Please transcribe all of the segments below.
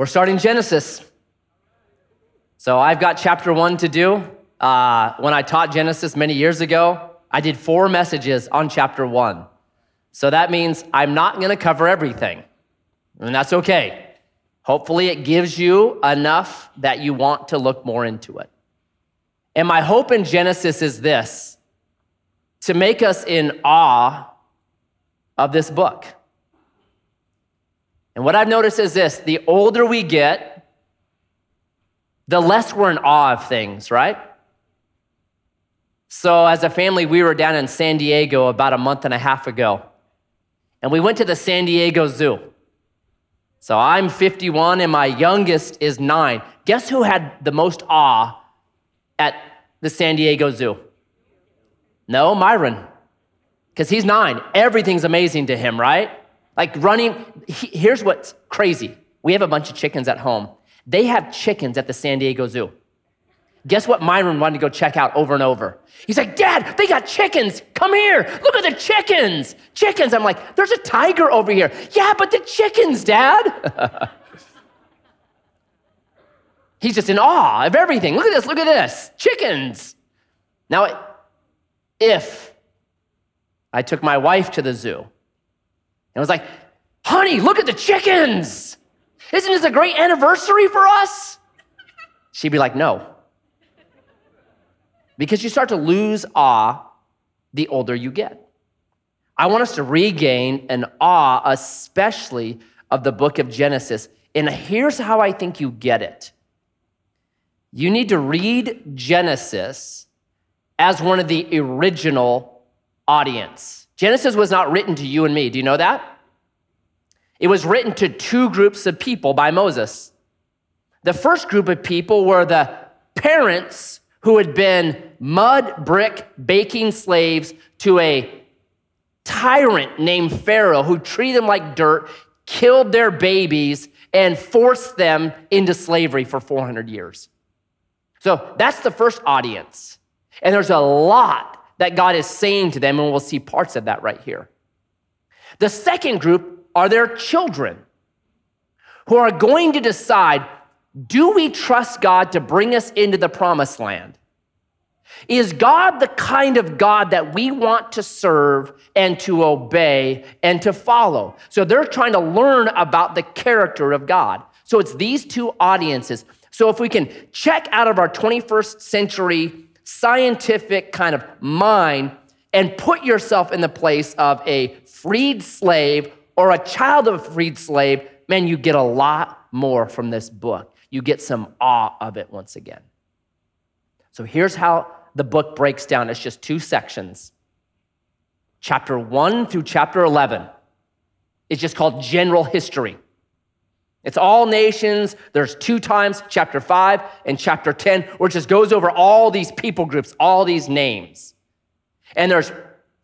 We're starting Genesis. So I've got chapter one to do. Uh, when I taught Genesis many years ago, I did four messages on chapter one. So that means I'm not going to cover everything, and that's okay. Hopefully, it gives you enough that you want to look more into it. And my hope in Genesis is this to make us in awe of this book. And what I've noticed is this the older we get, the less we're in awe of things, right? So, as a family, we were down in San Diego about a month and a half ago, and we went to the San Diego Zoo. So, I'm 51 and my youngest is nine. Guess who had the most awe at the San Diego Zoo? No, Myron, because he's nine. Everything's amazing to him, right? Like running, here's what's crazy. We have a bunch of chickens at home. They have chickens at the San Diego Zoo. Guess what Myron wanted to go check out over and over? He's like, Dad, they got chickens. Come here. Look at the chickens. Chickens. I'm like, there's a tiger over here. Yeah, but the chickens, Dad. He's just in awe of everything. Look at this. Look at this. Chickens. Now, if I took my wife to the zoo and was like, honey, look at the chickens. Isn't this a great anniversary for us? She'd be like, no. Because you start to lose awe the older you get. I want us to regain an awe, especially of the book of Genesis. And here's how I think you get it you need to read Genesis as one of the original audience. Genesis was not written to you and me. Do you know that? It was written to two groups of people by Moses. The first group of people were the parents who had been mud brick baking slaves to a tyrant named Pharaoh who treated them like dirt, killed their babies, and forced them into slavery for 400 years. So that's the first audience. And there's a lot that God is saying to them, and we'll see parts of that right here. The second group are their children who are going to decide do we trust God to bring us into the promised land? Is God the kind of God that we want to serve and to obey and to follow? So they're trying to learn about the character of God. So it's these two audiences. So if we can check out of our 21st century scientific kind of mind and put yourself in the place of a freed slave or a child of a freed slave, man, you get a lot more from this book. You get some awe of it once again. So here's how the book breaks down it's just two sections. Chapter 1 through chapter 11 is just called general history. It's all nations. There's two times, chapter 5 and chapter 10, where it just goes over all these people groups, all these names. And there's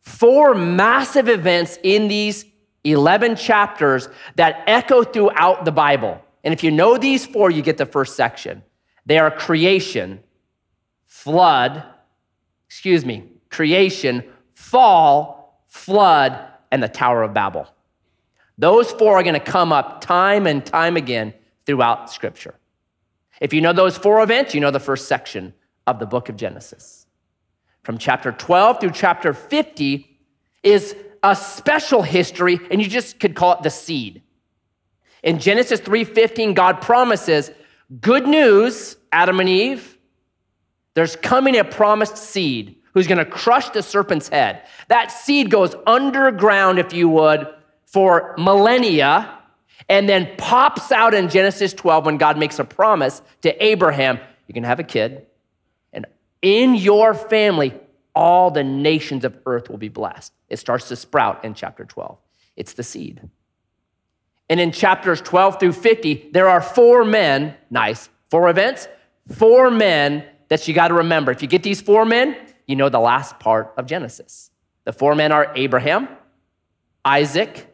four massive events in these 11 chapters that echo throughout the Bible. And if you know these four, you get the first section. They are creation, flood, excuse me, creation, fall, flood, and the Tower of Babel. Those four are going to come up time and time again throughout Scripture. If you know those four events, you know the first section of the book of Genesis. From chapter 12 through chapter 50 is a special history, and you just could call it the seed. In Genesis 3:15, God promises good news, Adam and Eve. There's coming a promised seed who's going to crush the serpent's head. That seed goes underground, if you would, for millennia, and then pops out in Genesis 12 when God makes a promise to Abraham you can have a kid, and in your family, all the nations of earth will be blessed. It starts to sprout in chapter 12. It's the seed. And in chapters 12 through 50, there are four men, nice, four events, four men that you got to remember. If you get these four men, you know the last part of Genesis. The four men are Abraham, Isaac,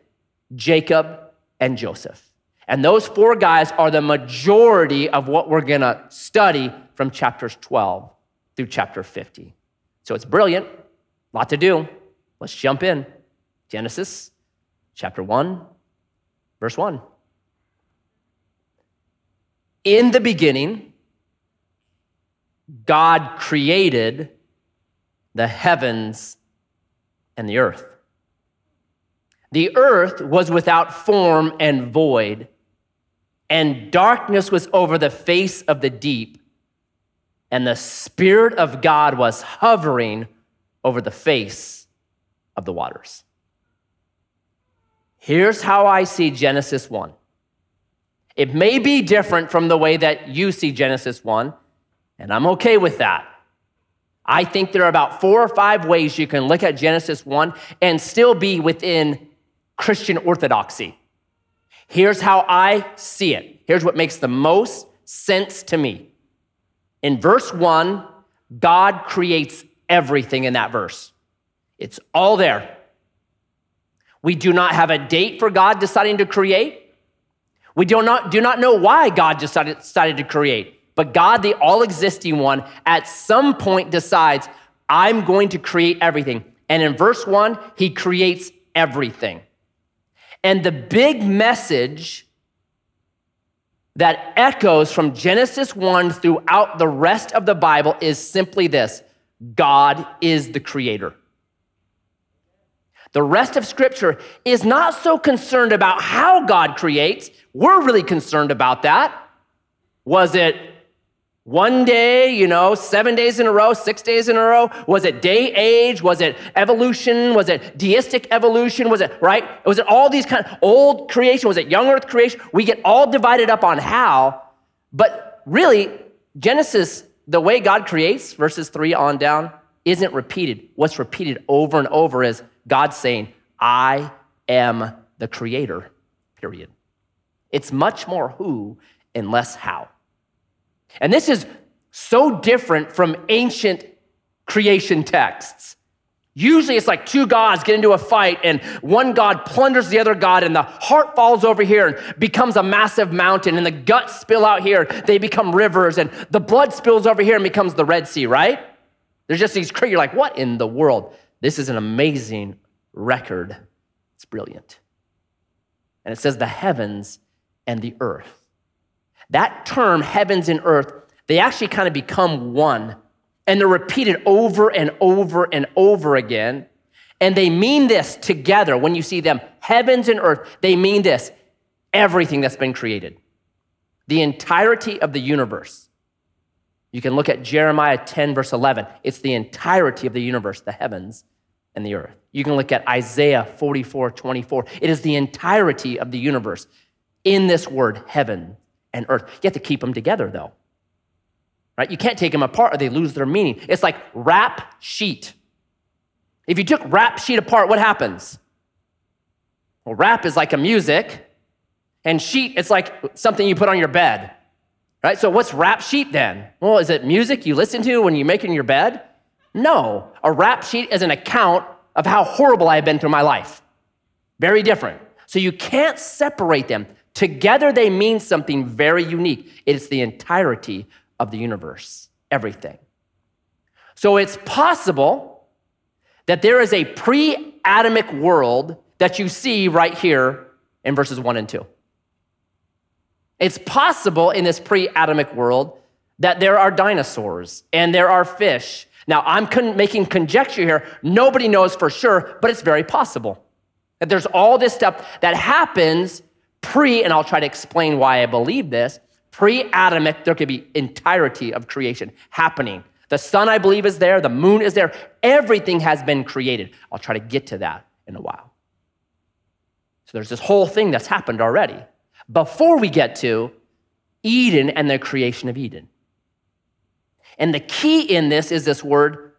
Jacob, and Joseph. And those four guys are the majority of what we're going to study from chapters 12 through chapter 50. So it's brilliant, a lot to do. Let's jump in. Genesis chapter 1, verse 1. In the beginning, God created the heavens and the earth. The earth was without form and void, and darkness was over the face of the deep, and the Spirit of God was hovering over the face of the waters. Here's how I see Genesis 1. It may be different from the way that you see Genesis 1, and I'm okay with that. I think there are about four or five ways you can look at Genesis 1 and still be within Christian orthodoxy. Here's how I see it. Here's what makes the most sense to me. In verse 1, God creates everything in that verse. It's all there. We do not have a date for God deciding to create. We do not, do not know why God decided, decided to create. But God, the all existing one, at some point decides, I'm going to create everything. And in verse one, he creates everything. And the big message that echoes from Genesis 1 throughout the rest of the Bible is simply this God is the creator. The rest of Scripture is not so concerned about how God creates. We're really concerned about that. Was it one day, you know, seven days in a row, six days in a row? Was it day age? Was it evolution? Was it deistic evolution? Was it, right? Was it all these kind of old creation? Was it young earth creation? We get all divided up on how, but really, Genesis, the way God creates, verses three on down, isn't repeated. What's repeated over and over is God saying, I am the creator, period. It's much more who and less how. And this is so different from ancient creation texts. Usually it's like two gods get into a fight and one god plunders the other god and the heart falls over here and becomes a massive mountain and the guts spill out here. They become rivers and the blood spills over here and becomes the Red Sea, right? There's just these, you're like, what in the world? This is an amazing record. It's brilliant. And it says the heavens and the earth. That term, heavens and earth, they actually kind of become one. And they're repeated over and over and over again. And they mean this together. When you see them, heavens and earth, they mean this everything that's been created, the entirety of the universe. You can look at Jeremiah 10, verse 11. It's the entirety of the universe, the heavens and the earth. You can look at Isaiah 44, 24. It is the entirety of the universe in this word, heaven and earth. You have to keep them together, though. Right? You can't take them apart or they lose their meaning. It's like rap sheet. If you took rap sheet apart, what happens? Well, rap is like a music, and sheet it's like something you put on your bed. Right? So what's rap sheet then? Well, is it music you listen to when you're making your bed? No. A rap sheet is an account of how horrible I have been through my life. Very different. So you can't separate them. Together, they mean something very unique. It's the entirety of the universe, everything. So it's possible that there is a pre Adamic world that you see right here in verses 1 and 2. It's possible in this pre Adamic world that there are dinosaurs and there are fish. Now, I'm con- making conjecture here. Nobody knows for sure, but it's very possible that there's all this stuff that happens pre, and I'll try to explain why I believe this, pre Adamic, there could be entirety of creation happening. The sun, I believe, is there, the moon is there, everything has been created. I'll try to get to that in a while. So there's this whole thing that's happened already before we get to Eden and the creation of Eden. And the key in this is this word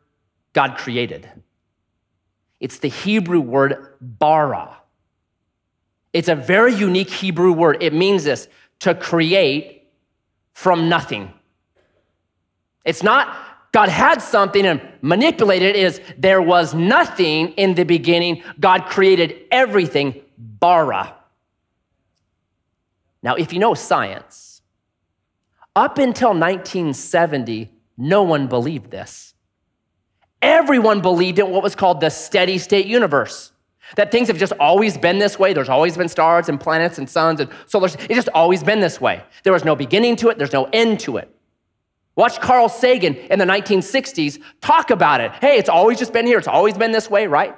God created. It's the Hebrew word bara. It's a very unique Hebrew word. It means this to create from nothing. It's not God had something and manipulated it is there was nothing in the beginning. God created everything bara. Now, if you know science, up until 1970, no one believed this. Everyone believed in what was called the steady state universe. That things have just always been this way. There's always been stars and planets and suns and solar. It's just always been this way. There was no beginning to it. There's no end to it. Watch Carl Sagan in the 1960s talk about it. Hey, it's always just been here. It's always been this way, right?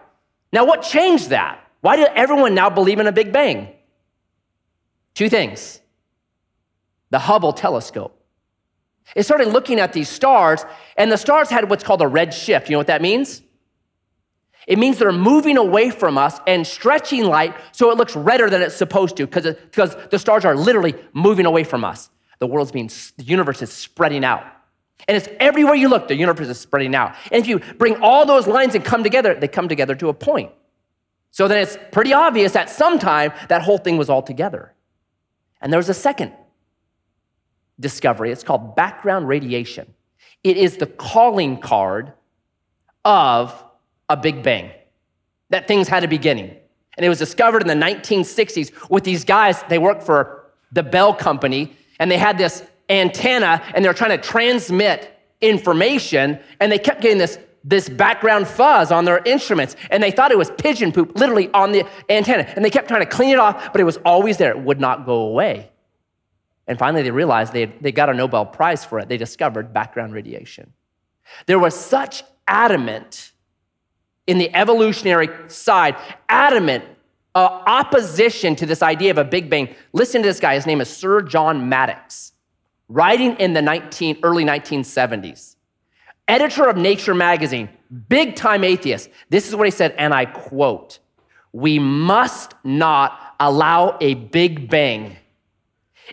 Now, what changed that? Why did everyone now believe in a Big Bang? Two things the Hubble telescope. It started looking at these stars, and the stars had what's called a red shift. You know what that means? It means they're moving away from us and stretching light so it looks redder than it's supposed to because the stars are literally moving away from us. The world's being, the universe is spreading out. And it's everywhere you look, the universe is spreading out. And if you bring all those lines and come together, they come together to a point. So then it's pretty obvious at some time that whole thing was all together. And there was a second discovery. It's called background radiation. It is the calling card of a Big Bang, that things had a beginning. And it was discovered in the 1960s with these guys, they worked for the Bell Company, and they had this antenna, and they were trying to transmit information, and they kept getting this, this background fuzz on their instruments, and they thought it was pigeon poop literally on the antenna, and they kept trying to clean it off, but it was always there. It would not go away. And finally, they realized they, they got a Nobel Prize for it. They discovered background radiation. There was such adamant in the evolutionary side, adamant uh, opposition to this idea of a Big Bang. Listen to this guy. His name is Sir John Maddox, writing in the 19, early 1970s. Editor of Nature magazine, big time atheist. This is what he said, and I quote We must not allow a Big Bang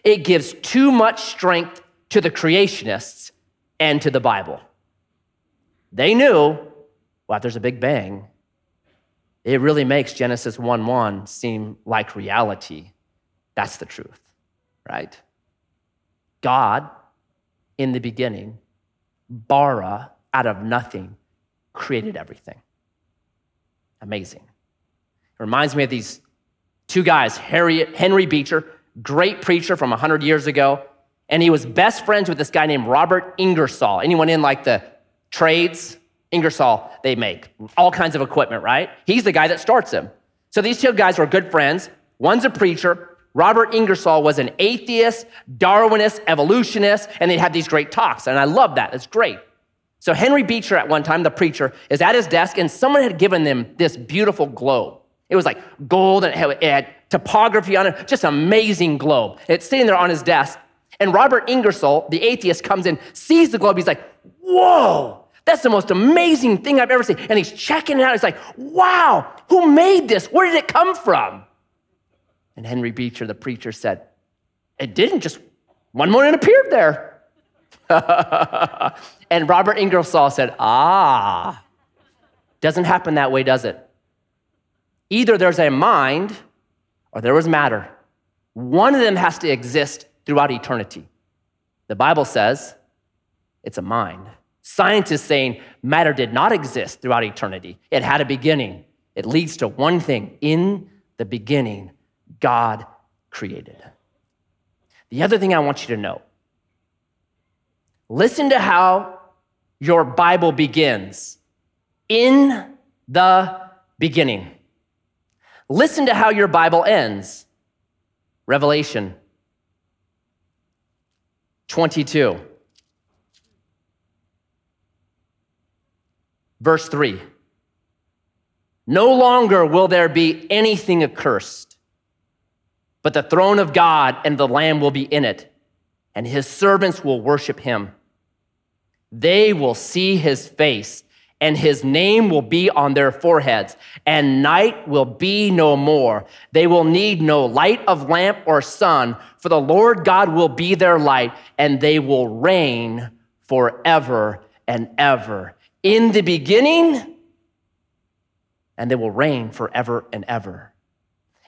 it gives too much strength to the creationists and to the Bible. They knew, well, if there's a big bang, it really makes Genesis 1 1 seem like reality. That's the truth, right? God, in the beginning, bara, out of nothing, created everything. Amazing. It reminds me of these two guys, Harry, Henry Beecher, great preacher from 100 years ago. And he was best friends with this guy named Robert Ingersoll. Anyone in like the trades? Ingersoll, they make all kinds of equipment, right? He's the guy that starts them. So these two guys were good friends. One's a preacher. Robert Ingersoll was an atheist, Darwinist, evolutionist, and they'd have these great talks. And I love that. It's great. So Henry Beecher, at one time, the preacher, is at his desk, and someone had given them this beautiful globe. It was like gold and it had topography on it, just amazing globe. It's sitting there on his desk. And Robert Ingersoll, the atheist, comes in, sees the globe. He's like, whoa, that's the most amazing thing I've ever seen. And he's checking it out. He's like, wow, who made this? Where did it come from? And Henry Beecher, the preacher, said, it didn't just, one morning appeared there. and Robert Ingersoll said, ah, doesn't happen that way, does it? Either there's a mind or there was matter. One of them has to exist throughout eternity. The Bible says it's a mind. Scientists saying matter did not exist throughout eternity. It had a beginning. It leads to one thing. In the beginning, God created. The other thing I want you to know listen to how your Bible begins. In the beginning. Listen to how your Bible ends Revelation 22, verse 3. No longer will there be anything accursed, but the throne of God and the Lamb will be in it, and his servants will worship him. They will see his face and his name will be on their foreheads, and night will be no more. They will need no light of lamp or sun, for the Lord God will be their light, and they will reign forever and ever. In the beginning, and they will reign forever and ever.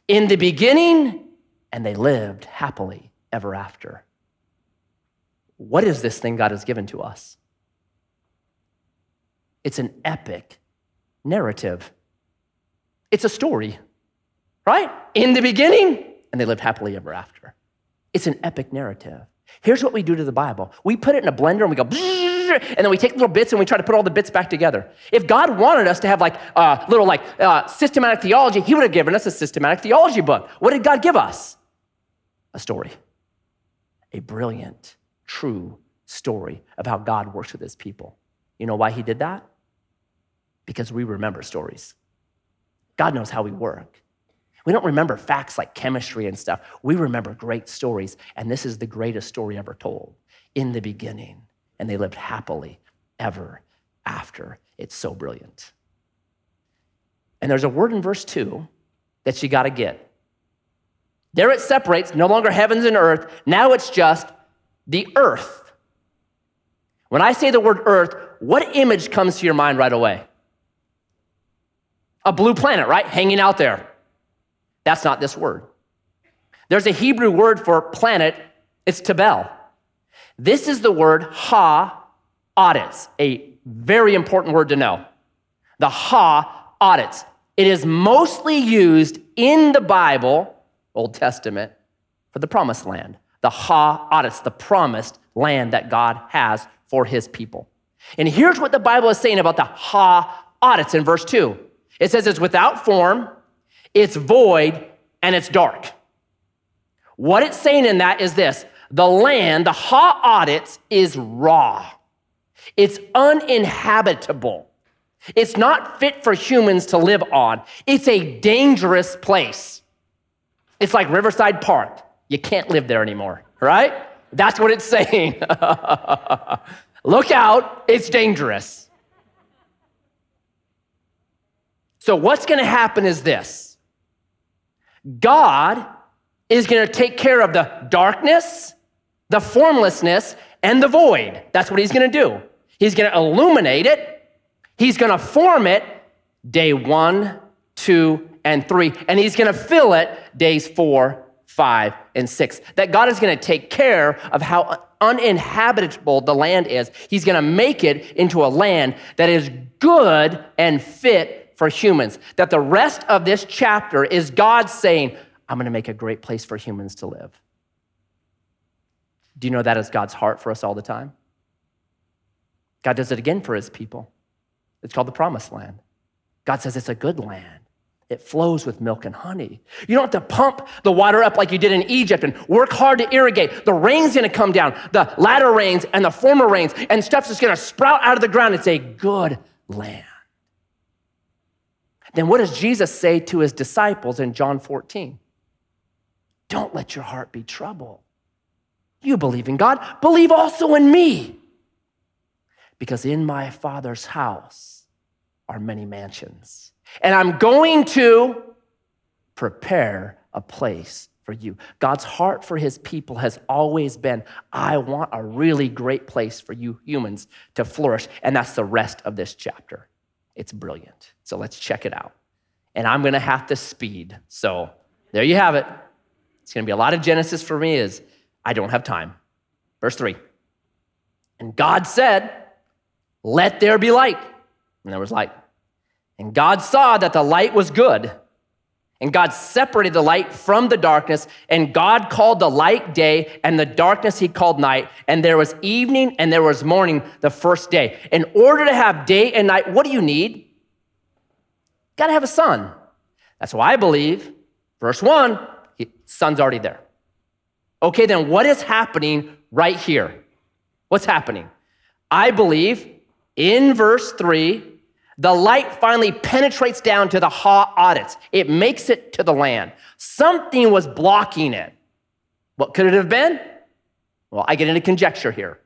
In the beginning, and they lived happily ever after. What is this thing God has given to us? It's an epic narrative. It's a story, right? In the beginning, and they lived happily ever after. It's an epic narrative. Here's what we do to the Bible we put it in a blender and we go, and then we take little bits and we try to put all the bits back together. If God wanted us to have like a uh, little like uh, systematic theology, He would have given us a systematic theology book. What did God give us? A story, a brilliant, true story of how God works with His people. You know why He did that? Because we remember stories. God knows how we work. We don't remember facts like chemistry and stuff. We remember great stories, and this is the greatest story ever told. In the beginning, and they lived happily ever after. It's so brilliant. And there's a word in verse 2 that you got to get. There it separates, no longer heavens and earth. Now it's just the earth. When I say the word earth, what image comes to your mind right away? A blue planet, right? Hanging out there. That's not this word. There's a Hebrew word for planet, it's Tabel. This is the word ha audits, a very important word to know. The ha'aretz. It is mostly used in the Bible, Old Testament, for the promised land. The ha'aretz, the promised land that God has for his people. And here's what the Bible is saying about the ha audits in verse 2. It says it's without form, it's void, and it's dark. What it's saying in that is this the land, the Ha'aretz, is raw, it's uninhabitable. It's not fit for humans to live on. It's a dangerous place. It's like Riverside Park. You can't live there anymore, right? That's what it's saying. Look out, it's dangerous. So, what's going to happen is this God is going to take care of the darkness, the formlessness, and the void. That's what he's going to do. He's going to illuminate it, he's going to form it day one, two, and three, and he's going to fill it days four, five, and six. That God is going to take care of how uninhabitable the land is. He's going to make it into a land that is good and fit for humans. That the rest of this chapter is God saying, I'm going to make a great place for humans to live. Do you know that is God's heart for us all the time? God does it again for his people. It's called the promised land. God says it's a good land. It flows with milk and honey. You don't have to pump the water up like you did in Egypt and work hard to irrigate. The rain's gonna come down, the latter rains and the former rains, and stuff's just gonna sprout out of the ground. It's a good land then what does Jesus say to his disciples in John 14? Don't let your heart be troubled. You believe in God, believe also in me. Because in my Father's house are many mansions. And I'm going to prepare a place for you. God's heart for his people has always been I want a really great place for you humans to flourish. And that's the rest of this chapter. It's brilliant. So let's check it out. And I'm going to have to speed. So there you have it. It's going to be a lot of Genesis for me is I don't have time. Verse 3. And God said, "Let there be light." And there was light. And God saw that the light was good. And God separated the light from the darkness, and God called the light day, and the darkness he called night. And there was evening and there was morning the first day. In order to have day and night, what do you need? Got to have a sun. That's why I believe, verse one, sun's already there. Okay, then what is happening right here? What's happening? I believe in verse three, the light finally penetrates down to the ha'aretz. It makes it to the land. Something was blocking it. What could it have been? Well, I get into conjecture here.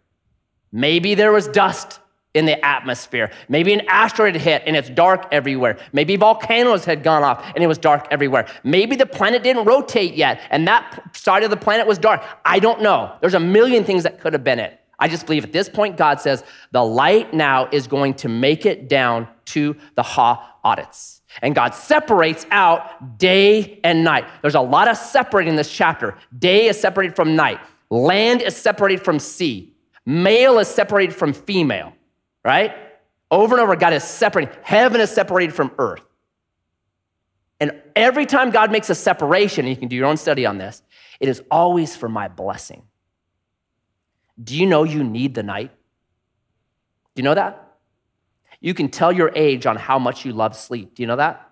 Maybe there was dust in the atmosphere. Maybe an asteroid hit and it's dark everywhere. Maybe volcanoes had gone off and it was dark everywhere. Maybe the planet didn't rotate yet and that side of the planet was dark. I don't know. There's a million things that could have been it. I just believe at this point, God says the light now is going to make it down to the Ha'aretz. And God separates out day and night. There's a lot of separating in this chapter. Day is separated from night, land is separated from sea, male is separated from female, right? Over and over, God is separating. Heaven is separated from earth. And every time God makes a separation, and you can do your own study on this, It is always for my blessing. Do you know you need the night? Do you know that? You can tell your age on how much you love sleep. Do you know that?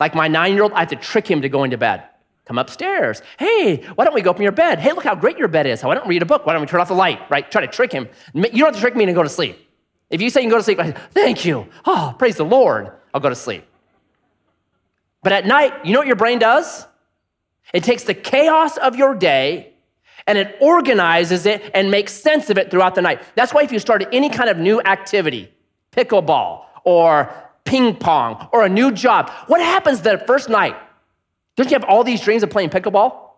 Like my nine year old, I have to trick him to going to bed. Come upstairs. Hey, why don't we go up in your bed? Hey, look how great your bed is. Why don't we read a book? Why don't we turn off the light? Right? Try to trick him. You don't have to trick me to go to sleep. If you say you can go to sleep, I say, thank you. Oh, praise the Lord. I'll go to sleep. But at night, you know what your brain does? It takes the chaos of your day and it organizes it and makes sense of it throughout the night. That's why if you start any kind of new activity, pickleball or ping pong or a new job, what happens the first night? Don't you have all these dreams of playing pickleball?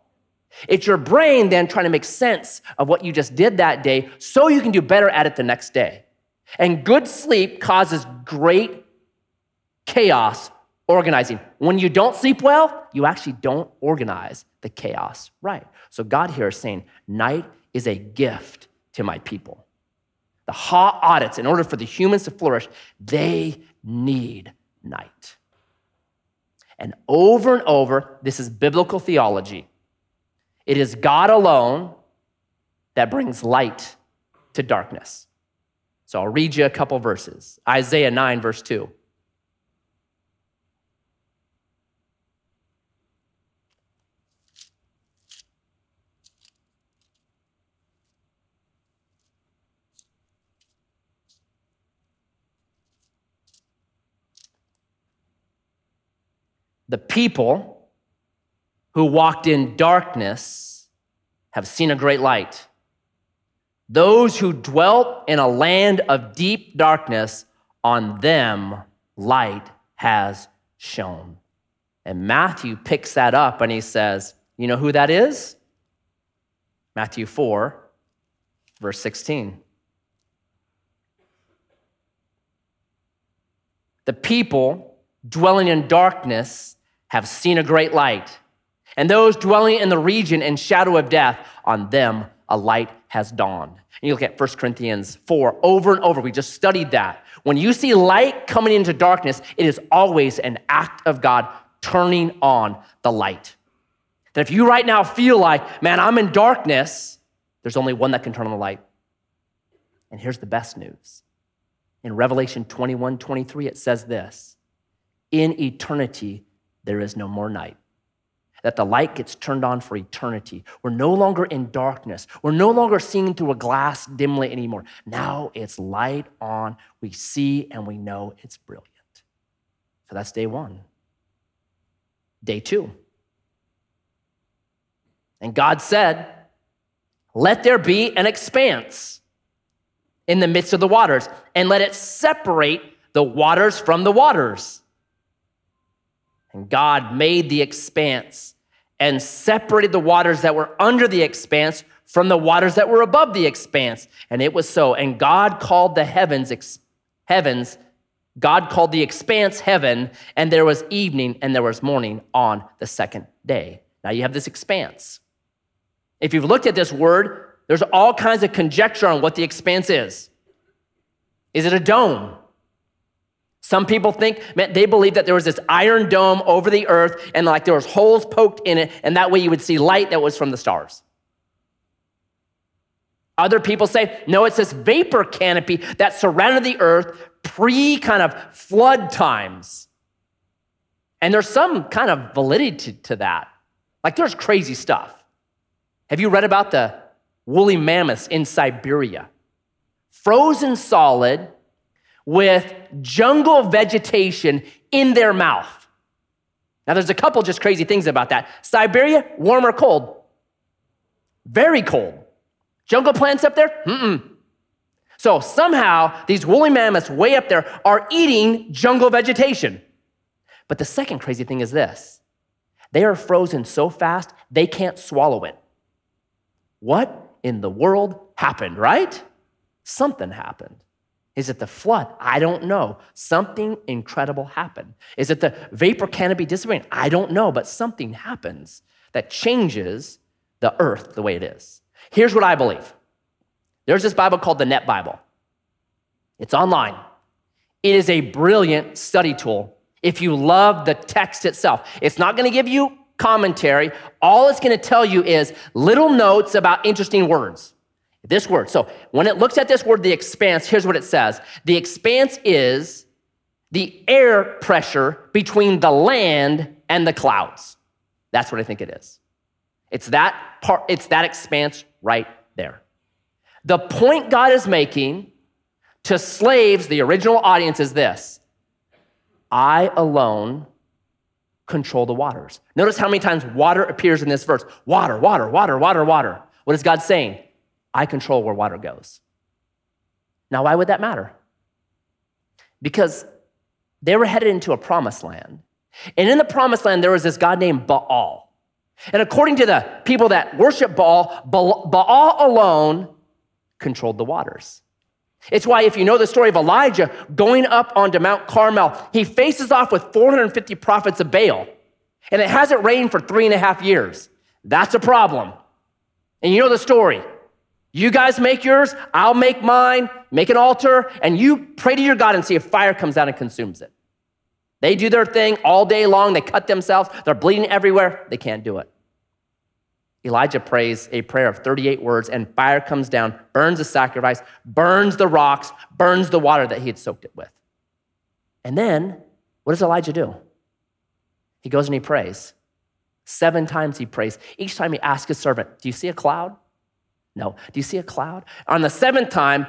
It's your brain then trying to make sense of what you just did that day so you can do better at it the next day. And good sleep causes great chaos organizing. When you don't sleep well, you actually don't organize the chaos right. So God here is saying, night is a gift to my people. The Ha'aretz, in order for the humans to flourish, they need night. And over and over, this is biblical theology. It is God alone that brings light to darkness. So I'll read you a couple verses. Isaiah 9, verse 2. The people who walked in darkness have seen a great light. Those who dwelt in a land of deep darkness, on them light has shone. And Matthew picks that up and he says, You know who that is? Matthew 4, verse 16. The people dwelling in darkness have seen a great light. And those dwelling in the region and shadow of death, on them a light has dawned. And you look at 1 Corinthians 4 over and over. We just studied that. When you see light coming into darkness, it is always an act of God turning on the light. That if you right now feel like, man, I'm in darkness, there's only one that can turn on the light. And here's the best news. In Revelation 21 23, it says this In eternity, there is no more night. That the light gets turned on for eternity. We're no longer in darkness. We're no longer seeing through a glass dimly anymore. Now it's light on. We see and we know it's brilliant. So that's day one. Day two. And God said, Let there be an expanse in the midst of the waters, and let it separate the waters from the waters. And God made the expanse and separated the waters that were under the expanse from the waters that were above the expanse. And it was so. And God called the heavens, ex- heavens, God called the expanse heaven, and there was evening and there was morning on the second day. Now you have this expanse. If you've looked at this word, there's all kinds of conjecture on what the expanse is. Is it a dome? Some people think, man, they believe that there was this iron dome over the earth and like there was holes poked in it, and that way you would see light that was from the stars. Other people say, no, it's this vapor canopy that surrounded the earth pre kind of flood times. And there's some kind of validity to, to that. Like there's crazy stuff. Have you read about the woolly mammoths in Siberia? Frozen solid with jungle vegetation in their mouth. Now, there's a couple just crazy things about that. Siberia, warm or cold? Very cold. Jungle plants up there? Mm-mm. So somehow these woolly mammoths way up there are eating jungle vegetation. But the second crazy thing is this they are frozen so fast they can't swallow it. What in the world happened, right? Something happened. Is it the flood? I don't know. Something incredible happened. Is it the vapor canopy dissipating? I don't know, but something happens that changes the earth the way it is. Here's what I believe there's this Bible called the Net Bible, it's online. It is a brilliant study tool if you love the text itself. It's not going to give you commentary, all it's going to tell you is little notes about interesting words. This word. So when it looks at this word, the expanse, here's what it says The expanse is the air pressure between the land and the clouds. That's what I think it is. It's that part, it's that expanse right there. The point God is making to slaves, the original audience, is this I alone control the waters. Notice how many times water appears in this verse water, water, water, water, water. What is God saying? I control where water goes. Now, why would that matter? Because they were headed into a promised land. And in the promised land, there was this God named Baal. And according to the people that worship Baal, Baal alone controlled the waters. It's why, if you know the story of Elijah going up onto Mount Carmel, he faces off with 450 prophets of Baal, and it hasn't rained for three and a half years. That's a problem. And you know the story. You guys make yours, I'll make mine, make an altar, and you pray to your God and see if fire comes out and consumes it. They do their thing all day long, they cut themselves, they're bleeding everywhere, they can't do it. Elijah prays a prayer of 38 words, and fire comes down, burns the sacrifice, burns the rocks, burns the water that he had soaked it with. And then, what does Elijah do? He goes and he prays. Seven times he prays. Each time he asks his servant, Do you see a cloud? No. Do you see a cloud? On the seventh time,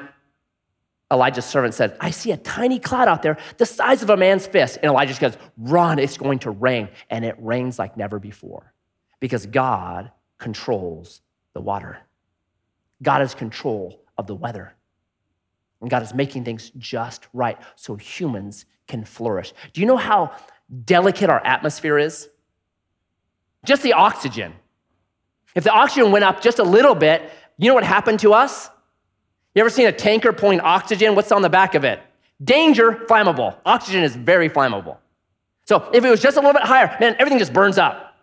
Elijah's servant said, I see a tiny cloud out there, the size of a man's fist. And Elijah goes, Run, it's going to rain. And it rains like never before because God controls the water. God has control of the weather. And God is making things just right so humans can flourish. Do you know how delicate our atmosphere is? Just the oxygen. If the oxygen went up just a little bit, you know what happened to us? You ever seen a tanker pulling oxygen? What's on the back of it? Danger, flammable. Oxygen is very flammable. So if it was just a little bit higher, man, everything just burns up.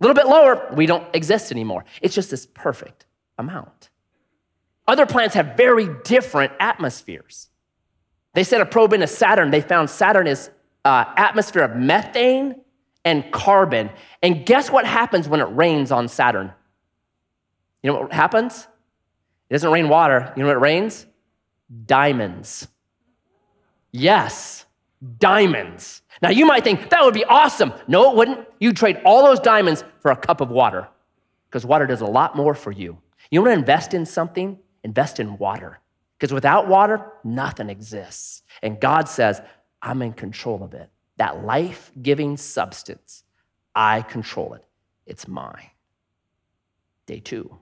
A little bit lower, we don't exist anymore. It's just this perfect amount. Other planets have very different atmospheres. They sent a probe into Saturn. They found Saturn is uh, atmosphere of methane and carbon. And guess what happens when it rains on Saturn? You know what happens? It doesn't rain water. You know what rains? Diamonds. Yes, diamonds. Now, you might think that would be awesome. No, it wouldn't. You'd trade all those diamonds for a cup of water because water does a lot more for you. You want to invest in something? Invest in water because without water, nothing exists. And God says, I'm in control of it. That life giving substance, I control it. It's mine. Day two.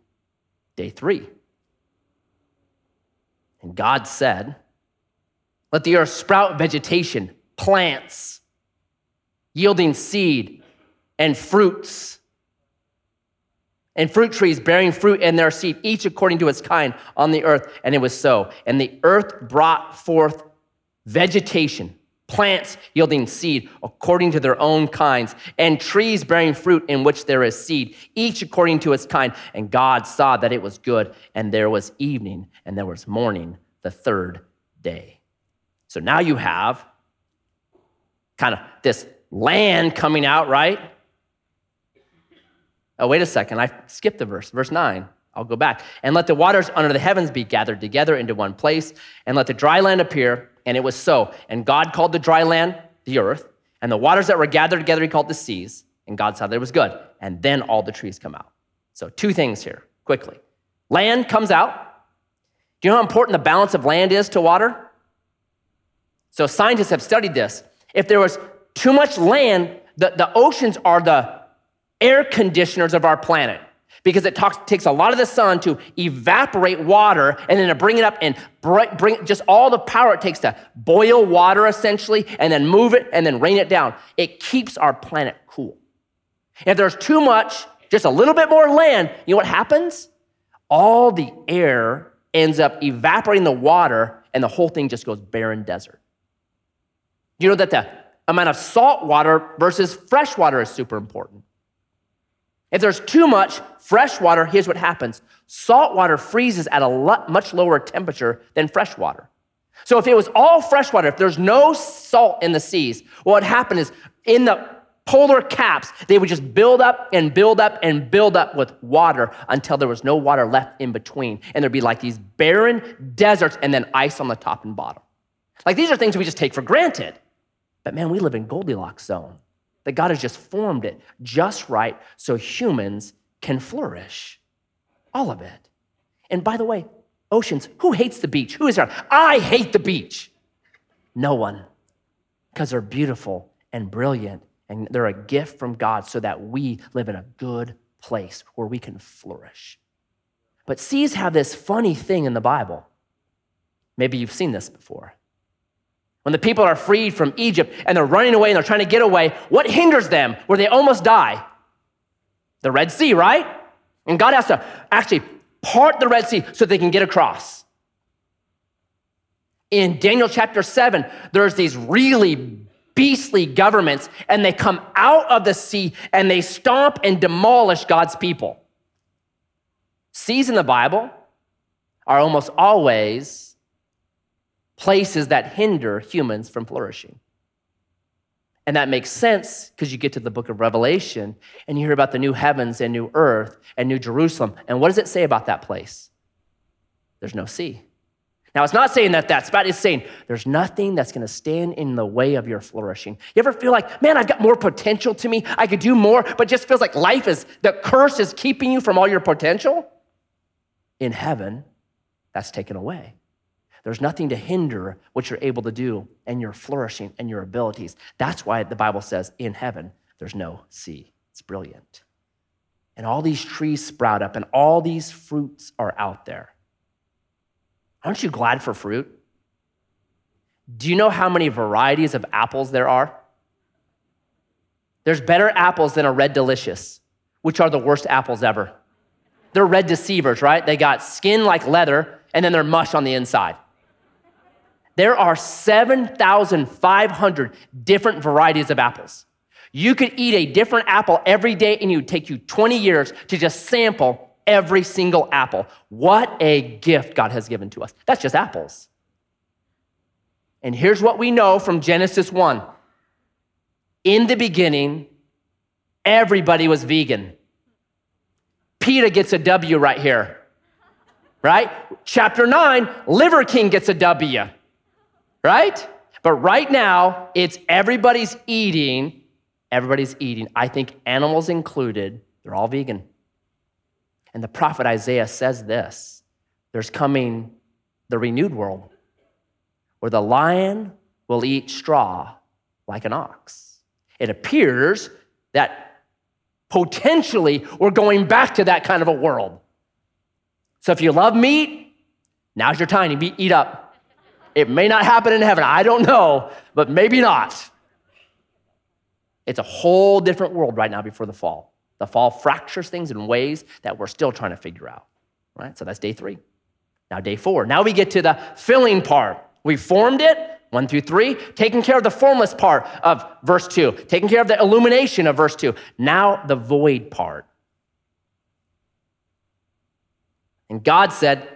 Day three. And God said, Let the earth sprout vegetation, plants, yielding seed and fruits, and fruit trees bearing fruit in their seed, each according to its kind on the earth. And it was so. And the earth brought forth vegetation, plants yielding seed according to their own kinds, and trees bearing fruit in which there is seed, each according to its kind. And God saw that it was good, and there was evening, and there was morning the third day. So now you have kind of this land coming out, right? Oh, wait a second. I skipped the verse. Verse 9. I'll go back. And let the waters under the heavens be gathered together into one place, and let the dry land appear. And it was so. And God called the dry land the earth, and the waters that were gathered together he called the seas. And God saw that it was good. And then all the trees come out. So, two things here, quickly. Land comes out. Do you know how important the balance of land is to water? So, scientists have studied this. If there was too much land, the, the oceans are the air conditioners of our planet because it talks, takes a lot of the sun to evaporate water and then to bring it up and bring just all the power it takes to boil water essentially and then move it and then rain it down. It keeps our planet cool. If there's too much, just a little bit more land, you know what happens? All the air ends up evaporating the water and the whole thing just goes barren desert. You know that the amount of salt water versus fresh water is super important. If there's too much fresh water, here's what happens salt water freezes at a much lower temperature than fresh water. So if it was all fresh water, if there's no salt in the seas, what would happen is in the polar caps, they would just build up and build up and build up with water until there was no water left in between. And there'd be like these barren deserts and then ice on the top and bottom. Like these are things we just take for granted. But man, we live in Goldilocks zone. That God has just formed it just right so humans can flourish. All of it. And by the way, oceans, who hates the beach? Who is there? I hate the beach. No one. Because they're beautiful and brilliant and they're a gift from God so that we live in a good place where we can flourish. But seas have this funny thing in the Bible. Maybe you've seen this before. When the people are freed from Egypt and they're running away and they're trying to get away, what hinders them where they almost die? The Red Sea, right? And God has to actually part the Red Sea so they can get across. In Daniel chapter 7, there's these really beastly governments, and they come out of the sea and they stomp and demolish God's people. Seas in the Bible are almost always places that hinder humans from flourishing. And that makes sense because you get to the book of Revelation and you hear about the new heavens and new earth and new Jerusalem. And what does it say about that place? There's no sea. Now, it's not saying that that's bad. It's saying there's nothing that's going to stand in the way of your flourishing. You ever feel like, man, I've got more potential to me. I could do more, but just feels like life is, the curse is keeping you from all your potential? In heaven, that's taken away. There's nothing to hinder what you're able to do and your flourishing and your abilities. That's why the Bible says in heaven, there's no sea. It's brilliant. And all these trees sprout up and all these fruits are out there. Aren't you glad for fruit? Do you know how many varieties of apples there are? There's better apples than a red delicious, which are the worst apples ever. They're red deceivers, right? They got skin like leather and then they're mush on the inside. There are 7,500 different varieties of apples. You could eat a different apple every day and it would take you 20 years to just sample every single apple. What a gift God has given to us. That's just apples. And here's what we know from Genesis 1 In the beginning, everybody was vegan. PETA gets a W right here, right? Chapter 9, Liver King gets a W, right? But right now, it's everybody's eating, everybody's eating. I think animals included, they're all vegan. And the prophet Isaiah says this there's coming the renewed world where the lion will eat straw like an ox. It appears that potentially we're going back to that kind of a world. So if you love meat, now's your time to eat up. It may not happen in heaven, I don't know, but maybe not. It's a whole different world right now before the fall. The fall fractures things in ways that we're still trying to figure out, right? So that's day three. Now, day four. Now we get to the filling part. We formed it, one through three, taking care of the formless part of verse two, taking care of the illumination of verse two. Now, the void part. And God said,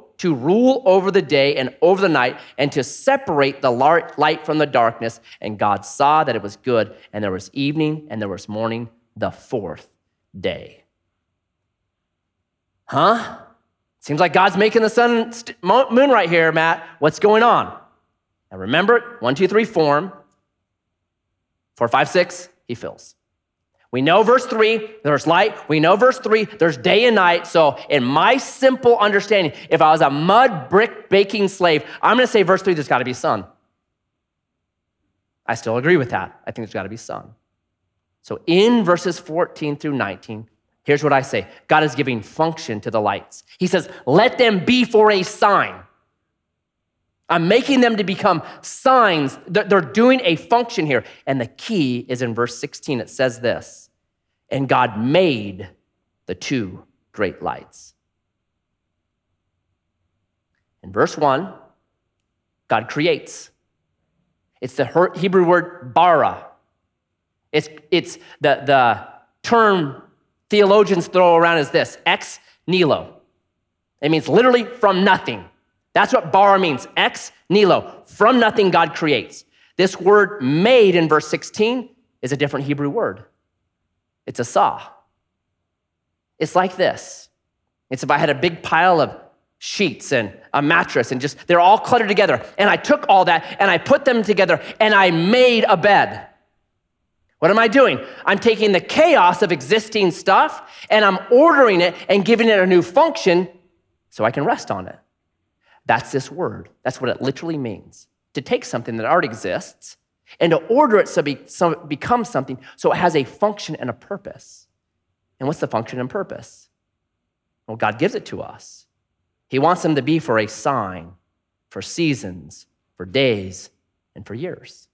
to rule over the day and over the night, and to separate the light from the darkness. And God saw that it was good, and there was evening and there was morning, the fourth day. Huh? Seems like God's making the sun, moon right here, Matt. What's going on? Now remember, one, two, three, form. Four, five, six, he fills. We know verse three, there's light. We know verse three, there's day and night. So, in my simple understanding, if I was a mud brick baking slave, I'm going to say verse three, there's got to be sun. I still agree with that. I think there's got to be sun. So, in verses 14 through 19, here's what I say God is giving function to the lights. He says, Let them be for a sign. I'm making them to become signs. They're doing a function here. And the key is in verse 16. It says this and God made the two great lights. In verse 1, God creates. It's the Hebrew word bara. It's, it's the, the term theologians throw around is this ex nihilo. It means literally from nothing. That's what bara means ex nihilo. From nothing, God creates. This word made in verse 16 is a different Hebrew word. It's asah. It's like this. It's if I had a big pile of sheets and a mattress and just they're all cluttered together. And I took all that and I put them together and I made a bed. What am I doing? I'm taking the chaos of existing stuff and I'm ordering it and giving it a new function so I can rest on it. That's this word. That's what it literally means to take something that already exists and to order it so, it becomes something so it has a function and a purpose. And what's the function and purpose? Well, God gives it to us. He wants them to be for a sign, for seasons, for days, and for years.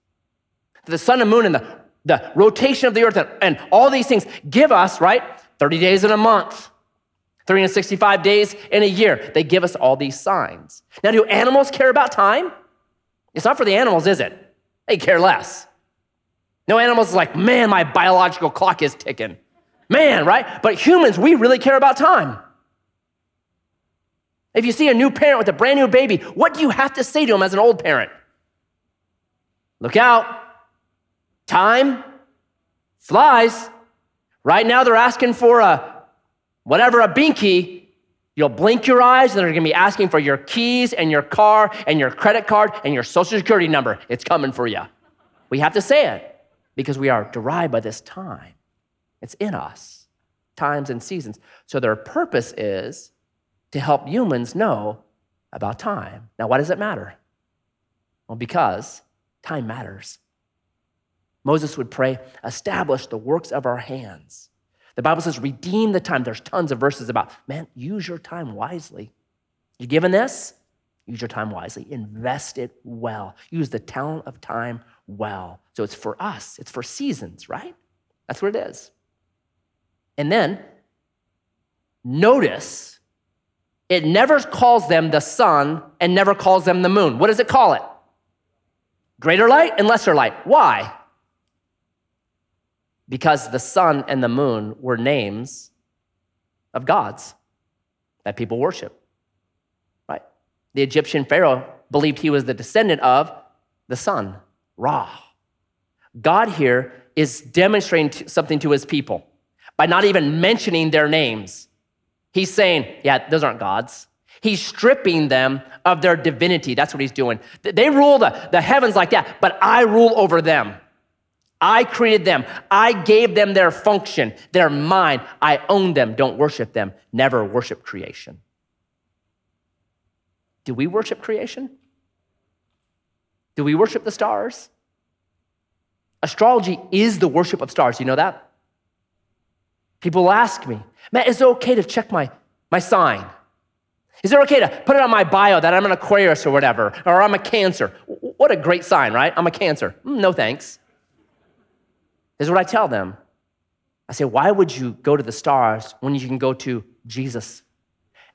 The sun and moon and the, the rotation of the earth and, and all these things give us, right, 30 days in a month, 365 days in a year. They give us all these signs. Now, do animals care about time? It's not for the animals, is it? They care less. No animals is like, man, my biological clock is ticking. Man, right? But humans, we really care about time. If you see a new parent with a brand new baby, what do you have to say to him as an old parent? Look out. Time flies. Right now, they're asking for a whatever, a binky. You'll blink your eyes and they're gonna be asking for your keys and your car and your credit card and your social security number. It's coming for you. We have to say it because we are derived by this time. It's in us, times and seasons. So their purpose is to help humans know about time. Now, why does it matter? Well, because time matters. Moses would pray, establish the works of our hands. The Bible says, redeem the time. There's tons of verses about, man, use your time wisely. You're given this? Use your time wisely. Invest it well. Use the talent of time well. So it's for us, it's for seasons, right? That's what it is. And then notice it never calls them the sun and never calls them the moon. What does it call it? Greater light and lesser light. Why? Because the sun and the moon were names of gods that people worship. Right? The Egyptian Pharaoh believed he was the descendant of the sun, Ra. God here is demonstrating something to his people by not even mentioning their names. He's saying, yeah, those aren't gods. He's stripping them of their divinity. That's what he's doing. They rule the, the heavens like that, but I rule over them. I created them. I gave them their function. They're mine. I own them. Don't worship them. Never worship creation. Do we worship creation? Do we worship the stars? Astrology is the worship of stars. You know that? People ask me, man, is it okay to check my, my sign? Is it okay to put it on my bio that I'm an Aquarius or whatever, or I'm a Cancer? What a great sign, right? I'm a Cancer. Mm, no thanks. Is what I tell them. I say, why would you go to the stars when you can go to Jesus?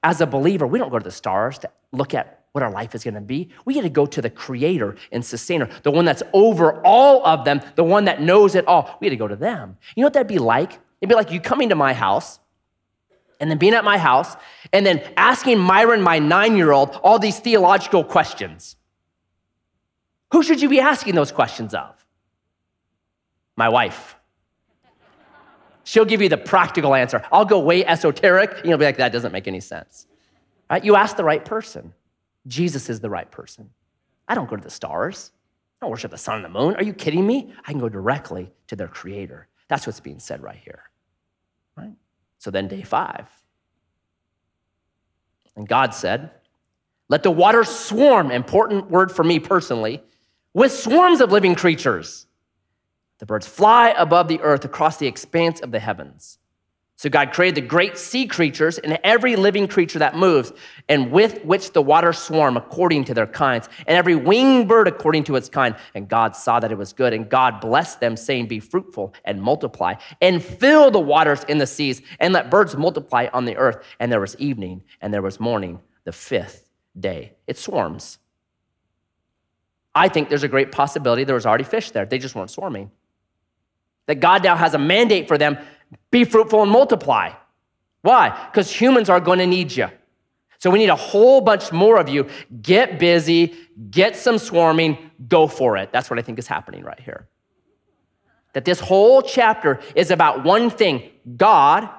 As a believer, we don't go to the stars to look at what our life is going to be. We get to go to the creator and sustainer, the one that's over all of them, the one that knows it all. We get to go to them. You know what that'd be like It'd be like you coming to my house and then being at my house and then asking Myron, my nine year old, all these theological questions. Who should you be asking those questions of? My wife. She'll give you the practical answer. I'll go way esoteric. You'll be like, that doesn't make any sense. Right? You ask the right person. Jesus is the right person. I don't go to the stars. I don't worship the sun and the moon. Are you kidding me? I can go directly to their creator. That's what's being said right here. Right? So then, day five. And God said, Let the waters swarm, important word for me personally, with swarms of living creatures. The birds fly above the earth across the expanse of the heavens. So God created the great sea creatures and every living creature that moves, and with which the waters swarm according to their kinds, and every winged bird according to its kind. And God saw that it was good, and God blessed them, saying, Be fruitful and multiply, and fill the waters in the seas, and let birds multiply on the earth. And there was evening, and there was morning, the fifth day. It swarms. I think there's a great possibility there was already fish there. They just weren't swarming. That God now has a mandate for them be fruitful and multiply. Why? Because humans are going to need you. So we need a whole bunch more of you. Get busy, get some swarming, go for it. That's what I think is happening right here. That this whole chapter is about one thing God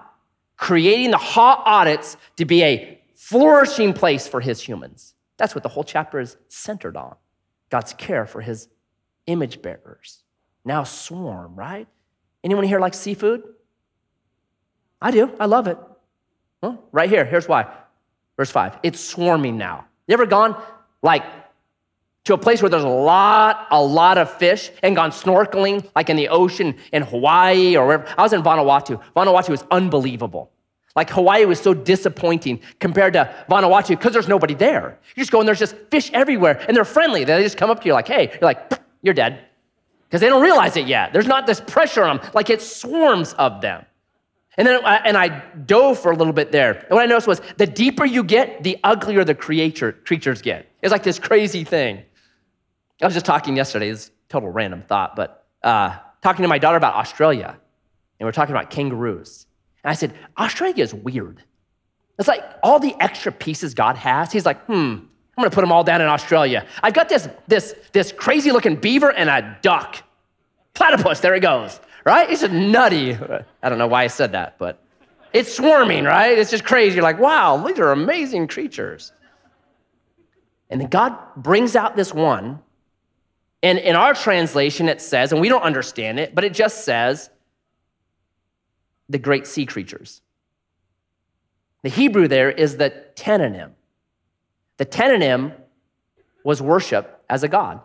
creating the ha'aretz to be a flourishing place for his humans. That's what the whole chapter is centered on God's care for his image bearers. Now swarm, right? Anyone here like seafood? I do. I love it. Well, right here. Here's why. Verse five. It's swarming now. You ever gone like to a place where there's a lot, a lot of fish and gone snorkeling, like in the ocean in Hawaii or wherever? I was in Vanuatu. Vanuatu is unbelievable. Like Hawaii was so disappointing compared to Vanuatu because there's nobody there. You just go and there's just fish everywhere and they're friendly. They just come up to you like, hey, you're like, you're dead. Because they don't realize it yet. There's not this pressure on them, like it swarms of them. And then and I dove for a little bit there. And what I noticed was the deeper you get, the uglier the creature, creatures get. It's like this crazy thing. I was just talking yesterday, it's total random thought, but uh, talking to my daughter about Australia. And we are talking about kangaroos. And I said, Australia is weird. It's like all the extra pieces God has. He's like, hmm, I'm gonna put them all down in Australia. I've got this, this, this crazy looking beaver and a duck. Platypus, there it goes right? It's just nutty. I don't know why I said that, but it's swarming, right? It's just crazy. You're like, wow, these are amazing creatures. And then God brings out this one. And in our translation, it says, and we don't understand it, but it just says, the great sea creatures. The Hebrew there is the tanninim. The tanninim was worship as a god.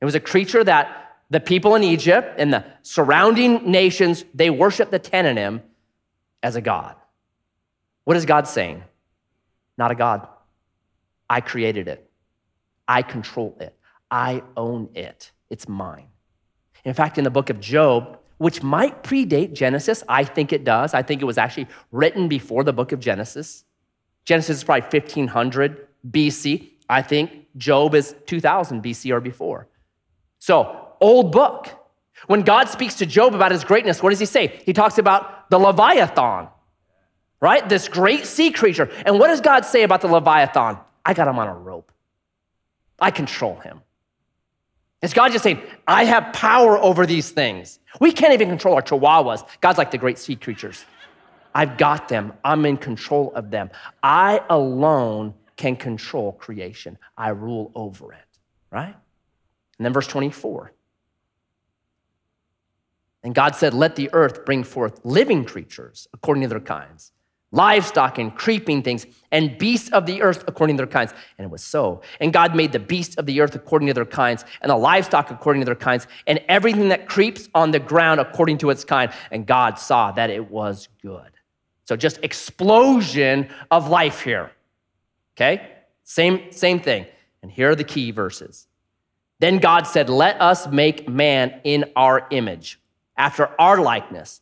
It was a creature that the people in Egypt and the surrounding nations, they worship the Tanninim as a God. What is God saying? Not a God. I created it. I control it. I own it. It's mine. In fact, in the book of Job, which might predate Genesis, I think it does. I think it was actually written before the book of Genesis. Genesis is probably 1500 BC. I think Job is 2000 BC or before. So old book. When God speaks to Job about his greatness, what does he say? He talks about the Leviathan, right? This great sea creature. And what does God say about the Leviathan? I got him on a rope. I control him. Is God just saying, I have power over these things? We can't even control our chihuahuas. God's like the great sea creatures. I've got them. I'm in control of them. I alone can control creation. I rule over it, right? And then verse 24. And God said, Let the earth bring forth living creatures according to their kinds, livestock and creeping things, and beasts of the earth according to their kinds. And it was so. And God made the beasts of the earth according to their kinds, and the livestock according to their kinds, and everything that creeps on the ground according to its kind. And God saw that it was good. So just explosion of life here. Okay? Same, same thing. And here are the key verses. Then God said, Let us make man in our image after our likeness,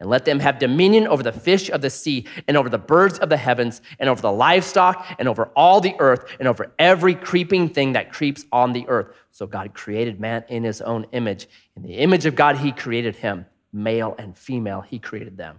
and let them have dominion over the fish of the sea, and over the birds of the heavens, and over the livestock, and over all the earth, and over every creeping thing that creeps on the earth. So God created man in his own image. In the image of God, he created him. Male and female, he created them.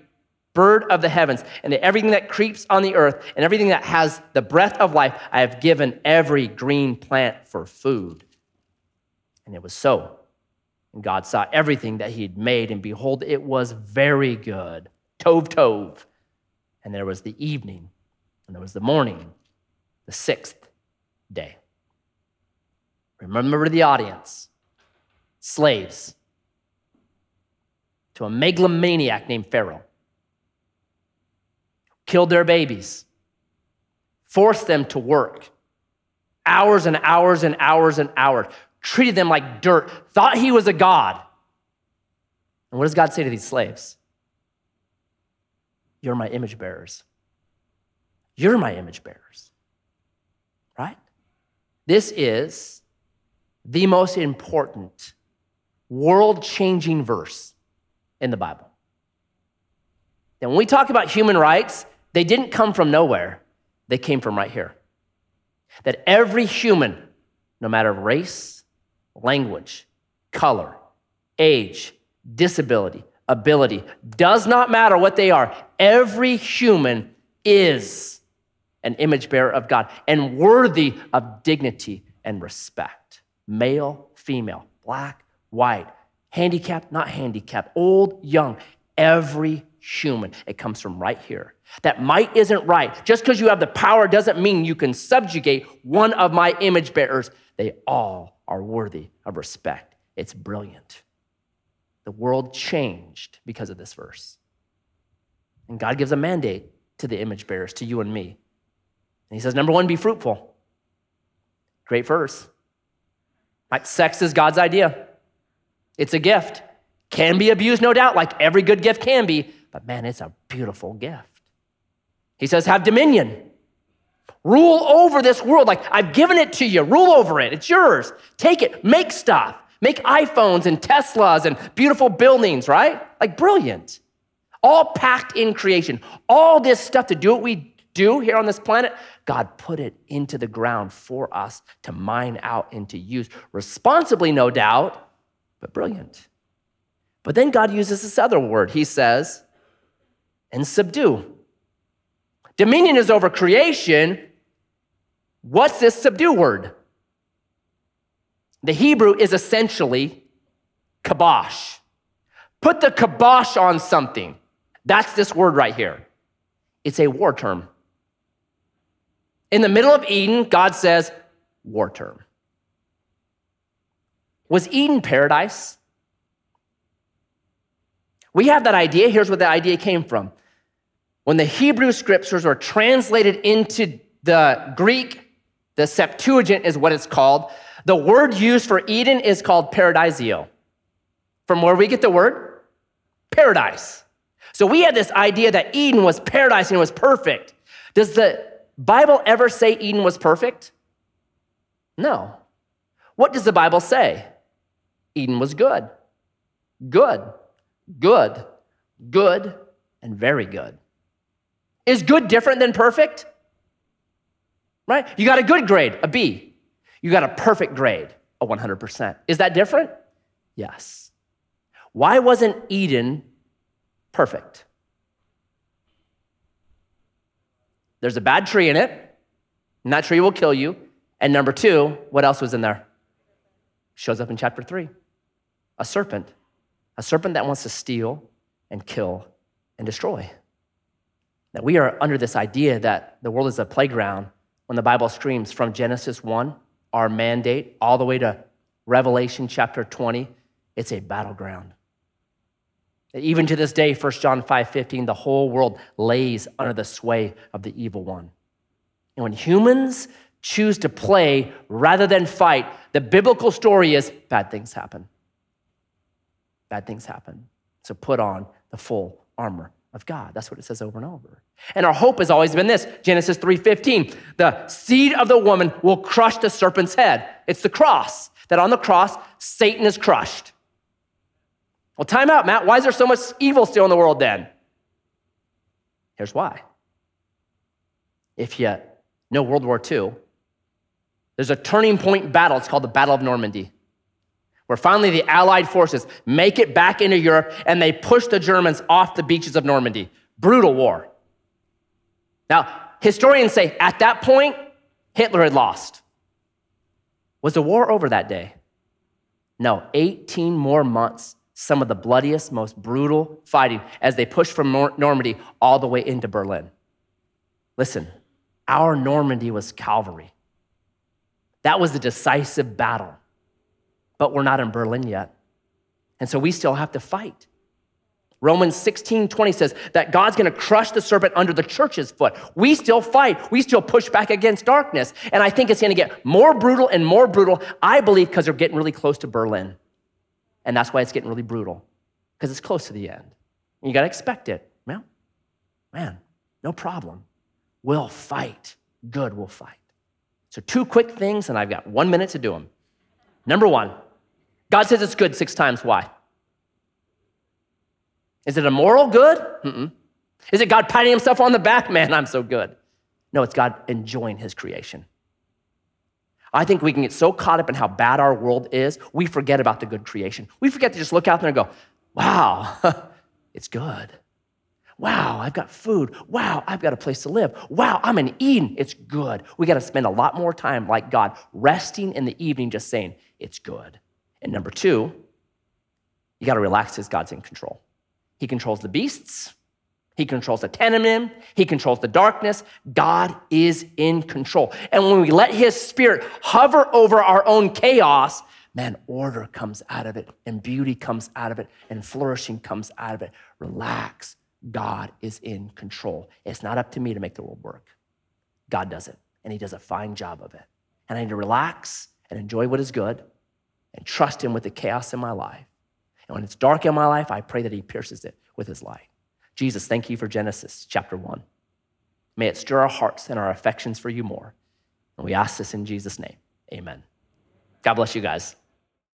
bird of the heavens, and everything that creeps on the earth, and everything that has the breath of life, I have given every green plant for food. And it was so. And God saw everything that he had made, and behold, it was very good. Tov, tov. And there was the evening, and there was the morning, the sixth day. Remember the audience slaves to a megalomaniac named Pharaoh, killed their babies, forced them to work hours and hours and hours and hours, treated them like dirt, thought he was a god. And what does God say to these slaves? You're my image bearers. You're my image bearers. Right? This is the most important world changing verse in the Bible. And when we talk about human rights, they didn't come from nowhere, they came from right here. That every human, no matter race, language, color, age, disability, ability, does not matter what they are, every human is an image bearer of God and worthy of dignity and respect. Male, female, black, white, handicapped, not handicapped, old, young, every human. It comes from right here. That might isn't right. Just because you have the power doesn't mean you can subjugate one of my image bearers. They all are worthy of respect. It's brilliant. The world changed because of this verse. And God gives a mandate to the image bearers, to you and me. And He says, number one, be fruitful. Great verse. Like sex is God's idea, it's a gift. Can be abused, no doubt, like every good gift can be, but man, it's a beautiful gift. He says, have dominion. Rule over this world. Like, I've given it to you. Rule over it. It's yours. Take it. Make stuff. Make iPhones and Teslas and beautiful buildings, right? Like, brilliant. All packed in creation. All this stuff to do what we do here on this planet, God put it into the ground for us to mine out and to use responsibly, no doubt, but brilliant. But then God uses this other word. He says, and subdue. Dominion is over creation. What's this subdue word? The Hebrew is essentially kibosh. Put the kibosh on something. That's this word right here. It's a war term. In the middle of Eden, God says, war term. Was Eden paradise? We have that idea. Here's where the idea came from. When the Hebrew scriptures were translated into the Greek, the Septuagint is what it's called. The word used for Eden is called paradisio. From where we get the word paradise. So we had this idea that Eden was paradise and it was perfect. Does the Bible ever say Eden was perfect? No. What does the Bible say? Eden was good. Good good, good, and very good. Is good different than perfect? Right? You got a good grade, a B. You got a perfect grade, a 100%. Is that different? Yes. Why wasn't Eden perfect? There's a bad tree in it, and that tree will kill you. And number two, what else was in there? Shows up in chapter three a serpent a serpent that wants to steal and kill and destroy. That we are under this idea that the world is a playground when the Bible screams from Genesis 1, our mandate, all the way to Revelation chapter 20, it's a battleground. Even to this day, 1 John 5 15, the whole world lays under the sway of the evil one. And when humans choose to play rather than fight, the biblical story is bad things happen bad things happen. So put on the full armor of God. That's what it says over and over. And our hope has always been this Genesis 3:15. The seed of the woman will crush the serpent's head. It's the cross. That on the cross, Satan is crushed. Well, time out, Matt. Why is there so much evil still in the world then? Here's why. If you know World War II, there's a turning point battle. It's called the Battle of Normandy where finally the Allied forces make it back into Europe and they push the Germans off the beaches of Normandy. Brutal war. Now, historians say at that point, Hitler had lost. Was the war over that day? No, 18 more months, some of the bloodiest, most brutal fighting as they pushed from Normandy all the way into Berlin. Listen, Our Normandy was Calvary. That was the decisive battle. But we're not in Berlin yet. And so we still have to fight. Romans 16, 20 says that God's gonna crush the serpent under the church's foot. We still fight. We still push back against darkness. And I think it's gonna get more brutal and more brutal, I believe, because they're getting really close to Berlin. And that's why it's getting really brutal, because it's close to the end. And you gotta expect it. Well, man, no problem. We'll fight. Good, we'll fight. So, two quick things, and I've got one minute to do them. Number one, God says it's good six times. Why? Is it a moral good? Mm-mm. Is it God patting himself on the back? Man, I'm so good. No, it's God enjoying his creation. I think we can get so caught up in how bad our world is, we forget about the good creation. We forget to just look out there and go, wow, it's good. Wow, I've got food. Wow, I've got a place to live. Wow, I'm in Eden. It's good. We got to spend a lot more time like God, resting in the evening, just saying, it's good. And number two, you got to relax as God's in control. He controls the beasts, He controls the tanninim, He controls the darkness. God is in control. And when we let His Spirit hover over our own chaos, man, order comes out of it, and beauty comes out of it, and flourishing comes out of it. Relax God is in control. It's not up to me to make the world work. God does it, and He does a fine job of it. And I need to relax and enjoy what is good and trust Him with the chaos in my life. And when it's dark in my life, I pray that He pierces it with His light. Jesus, thank you for Genesis chapter 1. May it stir our hearts and our affections for you more. And we ask this in Jesus' name. Amen. God bless you guys.